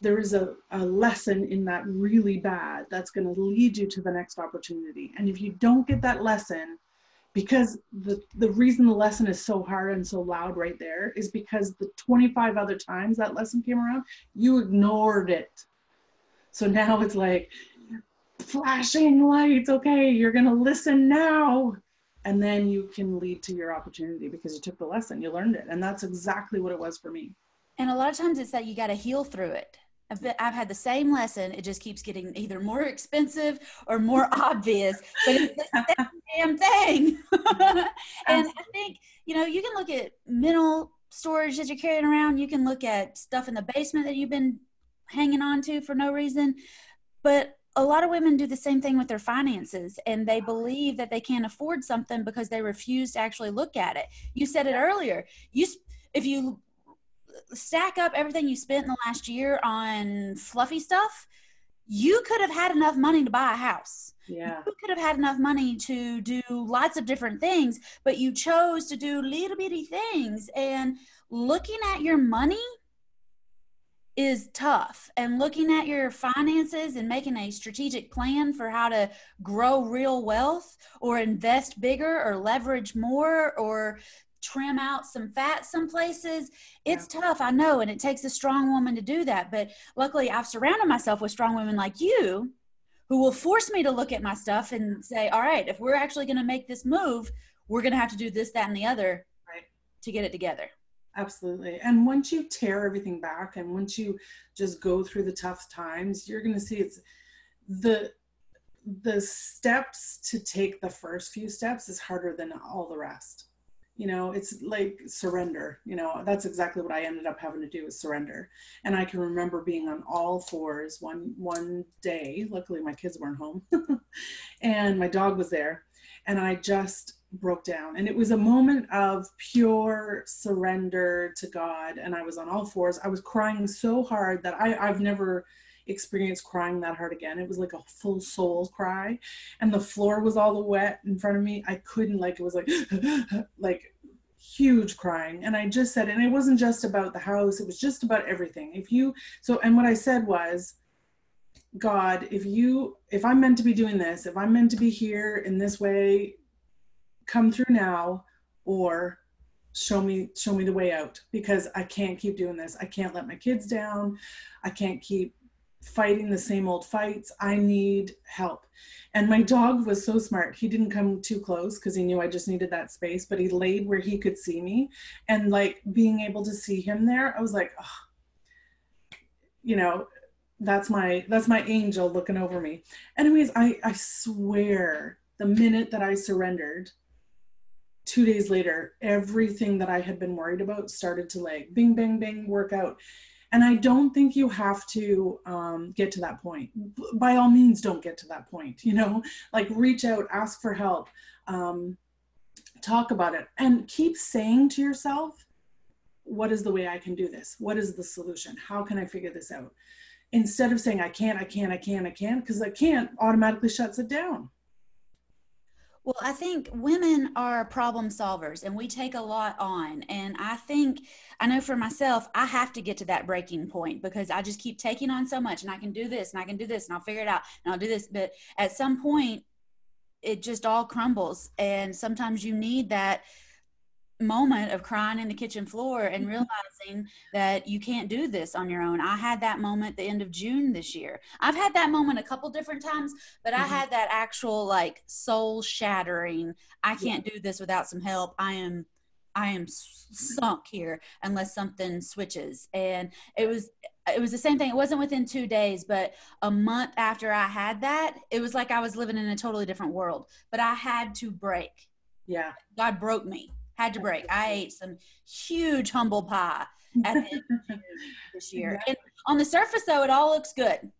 there is a, a lesson in that really bad that's going to lead you to the next opportunity. And if you don't get that lesson, because the, the reason the lesson is so hard and so loud right there is because the 25 other times that lesson came around, you ignored it. So now it's like flashing lights. Okay, you're going to listen now. And then you can lead to your opportunity because you took the lesson, you learned it. And that's exactly what it was for me. And a lot of times it's that you got to heal through it. I've, been, I've had the same lesson. It just keeps getting either more expensive or more *laughs* obvious, but it's the same *laughs* damn thing. *laughs* and I think, you know, you can look at mental storage that you're carrying around. You can look at stuff in the basement that you've been hanging on to for no reason. But a lot of women do the same thing with their finances and they believe that they can't afford something because they refuse to actually look at it. You said it earlier. You if you stack up everything you spent in the last year on fluffy stuff, you could have had enough money to buy a house. Yeah. You could have had enough money to do lots of different things, but you chose to do little bitty things. And looking at your money is tough. And looking at your finances and making a strategic plan for how to grow real wealth or invest bigger or leverage more or trim out some fat some places it's yeah. tough i know and it takes a strong woman to do that but luckily i've surrounded myself with strong women like you who will force me to look at my stuff and say all right if we're actually going to make this move we're going to have to do this that and the other right. to get it together absolutely and once you tear everything back and once you just go through the tough times you're going to see it's the the steps to take the first few steps is harder than all the rest you know it's like surrender you know that's exactly what i ended up having to do is surrender. And i can remember being on all fours one one day luckily my kids weren't home *laughs* and my dog was there and i just broke down. And it was a moment of pure surrender to god and i was on all fours. I was crying so hard that i i've never experience crying that hard again. It was like a full soul cry, and the floor was all the wet in front of me. I couldn't like it was like *laughs* like huge crying. And i just said and it wasn't just about the house. It was just about everything. If you so and what i said was god if you if i'm meant to be doing this if i'm meant to be here in this way come through now or show me show me the way out because i can't keep doing this. I can't let my kids down. I can't keep fighting the same old fights. I need help. And my dog was so smart. He didn't come too close because he knew I just needed that space, but he laid where he could see me. And like being able to see him there, I was like, oh, you know, that's my that's my angel looking over me. Anyways, I I swear the minute that I surrendered, two days later, everything that I had been worried about started to like bing, bang, bang, work out. And I don't think you have to um, get to that point. By all means, don't get to that point. You know, like reach out, ask for help, um, talk about it, and keep saying to yourself, what is the way I can do this? What is the solution? How can I figure this out? Instead of saying, I can't, I can't, I can't, I can't, because I can't automatically shuts it down. Well, I think women are problem solvers and we take a lot on. And I think, I know for myself, I have to get to that breaking point because I just keep taking on so much and I can do this and I can do this and I'll figure it out and I'll do this. But at some point, it just all crumbles. And sometimes you need that moment of crying in the kitchen floor and mm-hmm. realizing that you can't do this on your own. I had that moment the end of June this year. I've had that moment a couple different times, but mm-hmm. I had that actual like soul shattering. I can't do this without some help. I am I am sunk here unless something switches. And it was it was the same thing. It wasn't within 2 days, but a month after I had that, it was like I was living in a totally different world. But I had to break. Yeah. God broke me had to break. I ate some huge humble pie at the end of this year. *laughs* And on the surface, though, it all looks good.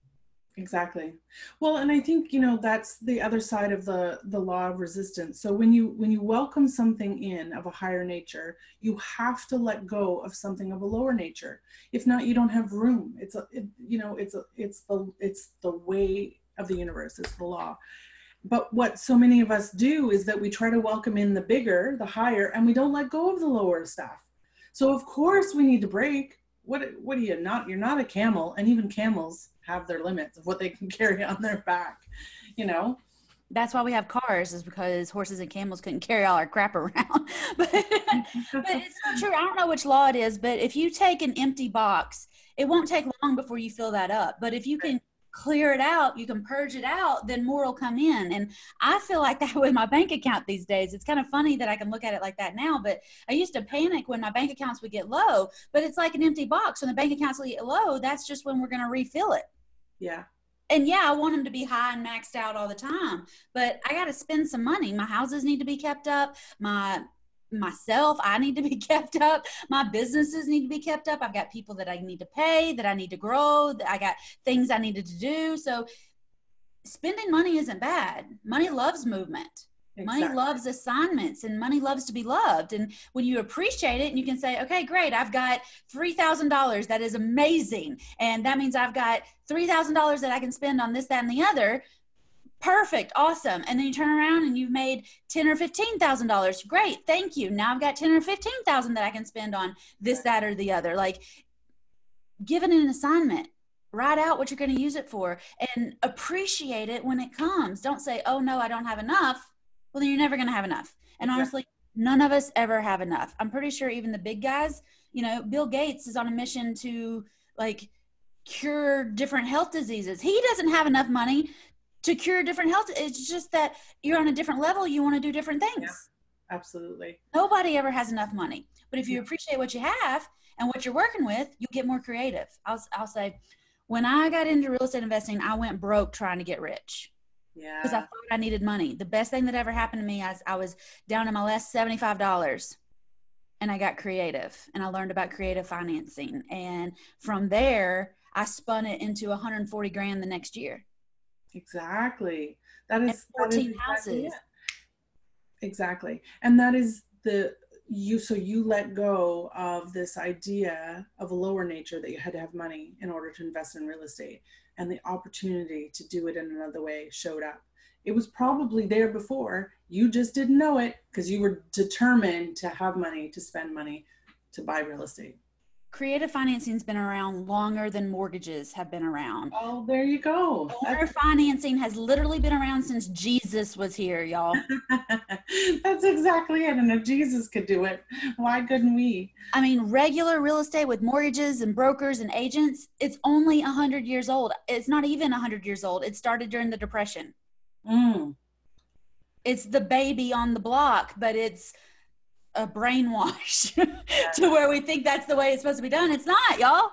Exactly. Well, and I think you know that's the other side of the the law of resistance. So when you when you welcome something in of a higher nature, you have to let go of something of a lower nature. If not, you don't have room. It's a it, you know it's a it's the it's the way of the universe. It's the law but what so many of us do is that we try to welcome in the bigger the higher and we don't let go of the lower stuff. So of course we need to break. What what are you not you're not a camel and even camels have their limits of what they can *laughs* carry on their back you know? That's why we have cars is because horses and camels couldn't carry all our crap *laughs* around. But, but it's not true. I don't know which law it is but if you take an empty box it won't take long before you fill that up. But if you can clear it out, you can purge it out, then more will come in. And I feel like that *laughs* with my bank account these days. It's kind of funny that I can look at it like that now, but I used to panic when my bank accounts would get low, but it's like an empty box. When the bank accounts will get low, that's just when we're going to refill it. Yeah. And yeah, I want them to be high and maxed out all the time, but I got to spend some money. My houses need to be kept up. My Mm. myself. I need to be *laughs* kept up. My businesses need to be kept up. I've got people that i need to pay that i need to grow that i got things i needed to do. So spending money isn't bad. Money loves movement. Exactly. money loves assignments and money loves to be loved. And when you appreciate it and you can say okay great i've got $3000 that is amazing. And that means i've got $3000 that i can spend on this that and the other perfect. Awesome. And then you turn around and you've made ten or fifteen thousand dollars. Great. Thank you. Now i've got ten or fifteen thousand that i can spend on this that or the other. Like given an assignment. Write out what you're going to use it for and appreciate it when it comes. Don't say oh no i don't have enough. Well then you're never going to have enough. And honestly none of us ever have enough. I'm pretty sure even the big guys you know bill gates is on a mission to like cure different health diseases. He doesn't have enough money to cure different health. It's just that you're on a different level. You want to do different things. Yeah, absolutely. Nobody ever has enough money. But if you appreciate what you have and what you're working with, you get more creative. I'll, I'll say, when I got into real estate investing, I went broke trying to get rich. Yeah. Because I thought I needed money. The best thing that ever happened to me is I was down to my last $75 and I got creative and I learned about creative financing. And from there, I spun it into 140 grand the next year. Exactly. That is and 14 that is houses. Exactly, exactly. And that is the you so you let go of this idea of a lower nature that you had to have money in order to invest in real estate and the opportunity to do it in another way showed up it was probably there before you just didn't know it because you were determined to have money to spend money to buy real estate creative financing's been around longer than mortgages have been around. Oh, there you go. Owner financing has literally been around since Jesus was here, y'all. *laughs* That's exactly it. And if Jesus could do it, why couldn't we? I mean, regular real estate with mortgages and brokers and agents, it's only 100 years old. It's not even 100 years old. It started during the Depression. Mm. It's the baby on the block, but it's a brainwash *laughs* to where we think that's the way it's supposed to be done. It's not, y'all.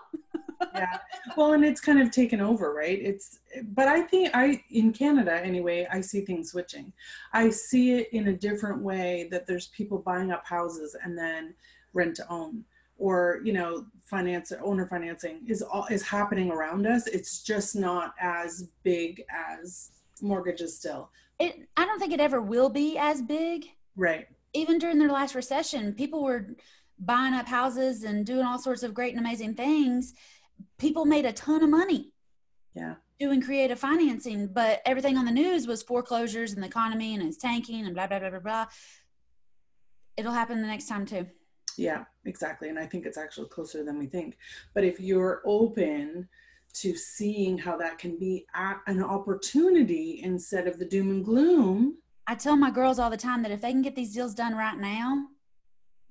yeah. *laughs* Well, and it's kind of taken over, right? It's, but I think I, in Canada anyway, I see things switching. I see it in a different way that there's people buying up houses and then rent to own or you know finance owner financing is all is happening around us it's just not as big as mortgages still it i don't think it ever will be as big right even during their last recession, people were buying up houses and doing all sorts of great and amazing things. People made a ton of money. Yeah. doing creative financing, but everything on the news was foreclosures and the economy and it's tanking and blah blah blah blah blah. It'll happen the next time too. Yeah, exactly. And I think it's actually closer than we think. But if you're open to seeing how that can be an opportunity instead of the doom and gloom. I tell my girls all the time that if they can get these deals done right now,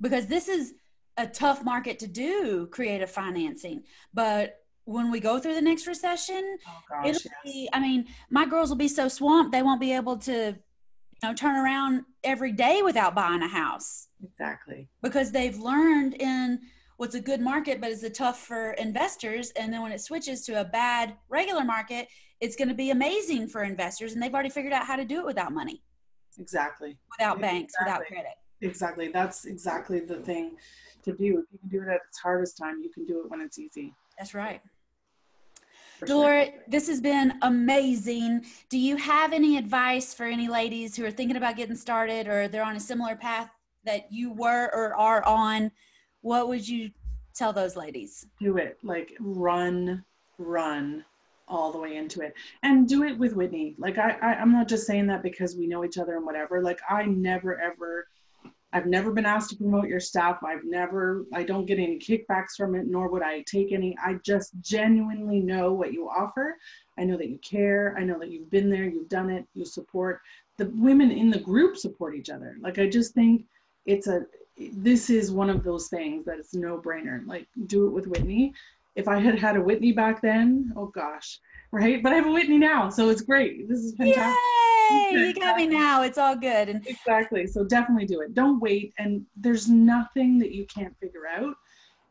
because this is a tough market to do creative financing, but when we go through the next recession, oh gosh, it'll be, I mean, my girls will be so swamped they won't be able to you know turn around every day without buying a house. Exactly. Because they've learned in what's a good market but it's a tough for investors? And then when it switches to a bad regular market it's going to be amazing for investors and they've already figured out how to do it without money exactly without exactly. banks without credit exactly that's exactly the thing to do if you can do it at its hardest time you can do it when it's easy that's right Delora, this has been amazing. Do you have any advice for any ladies who are thinking about getting started or they're on a similar path that you were or are on? What would you tell those ladies? Do it. Like run, run all the way into it and do it with Whitney. Like I, I I'm not just saying that because we know each other and whatever. Like I never ever I've never been asked to promote your stuff. I've never, I don't get any kickbacks from it, nor would I take any. I just genuinely know what you offer. I know that you care. I know that you've been there, you've done it, you support. The women in the group support each other. Like, I just think it's a, this is one of those things that it's no brainer. Like, do it with Whitney. If I had had a Whitney back then, oh gosh, right? But I have a Whitney now, so it's great. This is fantastic. Yay! you got me now. It's all good. And exactly. So definitely do it. Don't wait. And there's nothing that you can't figure out.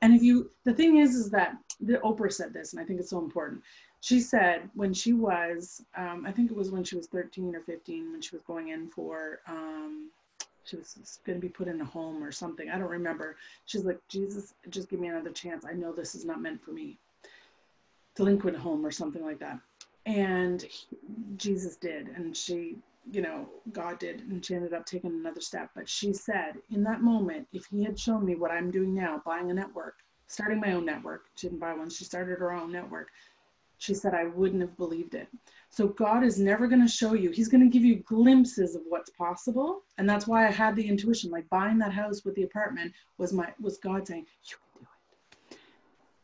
And if you, the thing is, is that the Oprah said this, and I think it's so important. She said when she was, um, I think it was when she was 13 or 15, when she was going in for, um, she was going to be put in a home or something. I don't remember. She's like, Jesus, just give me another chance. I know this is not meant for me. Delinquent home or something like that and he, jesus did and she you know god did and she ended up taking another step but she said in that moment if he had shown me what i'm doing now buying a network starting my own network she didn't buy one she started her own network she said i wouldn't have believed it so god is never going to show you. He's going to give you glimpses of what's possible. And that's why i had the intuition like buying that house with the apartment was my was god saying you can do it.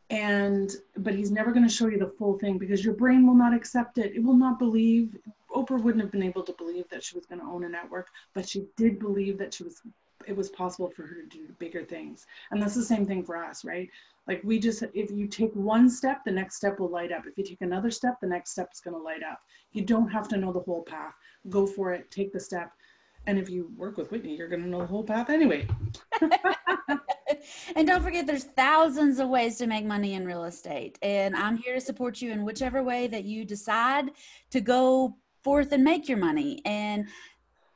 and but he's never going to show you the full thing because your brain will not accept it. It will not believe. Oprah wouldn't have been able to believe that she was going to own a network but she did believe that she was it was possible for her to do bigger things. And that's the same thing for us right? Like we just if you take one step the next step will light up. If you take another step the next step is going to light up. You don't have to know the whole path. Go for it take the step. And if you work with whitney you're going to know the whole path anyway. *laughs* And don't forget, there's thousands of ways to make money in real estate. And I'm here to support you in whichever way that you decide to go forth and make your money. And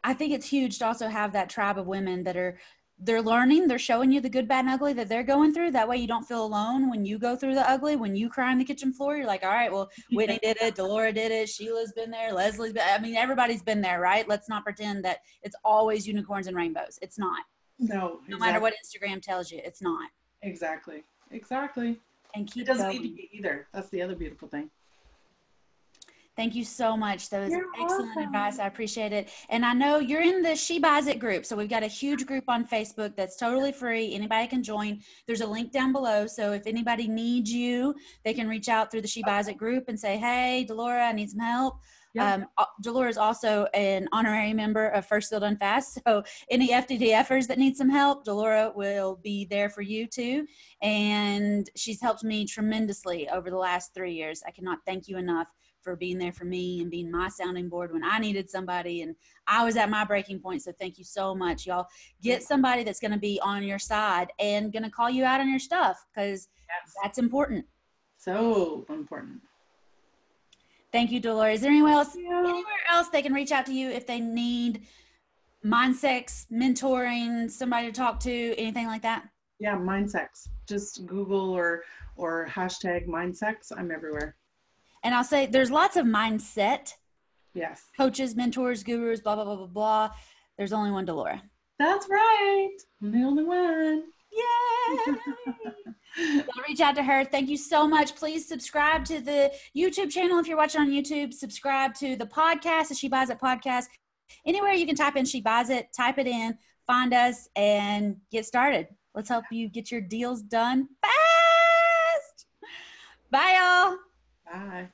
I think it's huge to also have that tribe of women that are they're learning they're showing you the good bad and ugly that they're going through that way you don't feel alone when you go through the ugly when you cry on the kitchen floor you're like all right well whitney *laughs* did it delora did it sheila's been there leslie's been i mean everybody's been there right let's not pretend that it's always unicorns and rainbows it's not no. No matter what Instagram tells you, it's not. Exactly. Exactly. And keep it doesn't going. need to be either. That's the other beautiful thing. Thank you so much. That was you're excellent awesome. advice. I appreciate it. And I know you're in the She Buys It group. So we've got a huge group on Facebook that's totally free. Anybody can join. There's a link down below. So if anybody needs you, they can reach out through the She Buys It group and say, Hey, Delora, I need some help. Um, Delora is also an honorary member of First Deal Done Fast. So any FDDFers that need some help, Delora will be there for you too. And she's helped me tremendously over the last three years. I cannot thank you enough for being there for me and being my sounding board when I needed somebody and I was at my breaking point. So thank you so much. Y'all get somebody that's going to be on your side and going to call you out on your stuff because yes. that's important. So important. Thank you, Dolores. Is there anywhere else, anywhere else they can reach out to you if they need Mindsex, mentoring, somebody to talk to, anything like that? Yeah, Mindsex. Just Google or or hashtag Mindsex. I'm everywhere. And I'll say there's lots of mindset. Yes. Coaches, mentors, gurus, blah blah blah blah blah. There's only one Delora. That's right. I'm the only one. Yay! *laughs* I'll reach out to her. Thank you so much. Please subscribe to the YouTube channel if you're watching on YouTube. Subscribe to the podcast, the She Buys It podcast. Anywhere you can type in She Buys It, type it in, find us, and get started. Let's help you get your deals done fast. Bye, y'all. Bye.